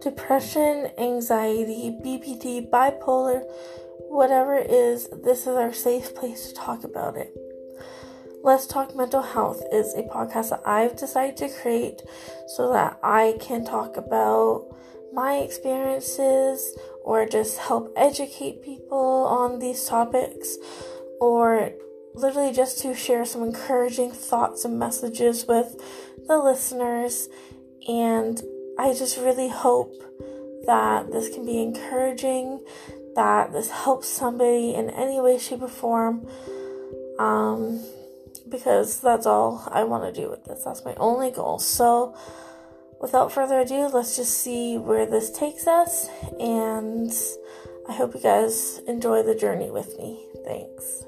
depression, anxiety, BPD, bipolar, whatever it is, this is our safe place to talk about it. Let's Talk Mental Health is a podcast that I've decided to create so that I can talk about my experiences or just help educate people on these topics or literally just to share some encouraging thoughts and messages with the listeners. And I just really hope that this can be encouraging, that this helps somebody in any way, shape, or form. Um, because that's all I want to do with this. That's my only goal. So, without further ado, let's just see where this takes us. And I hope you guys enjoy the journey with me. Thanks.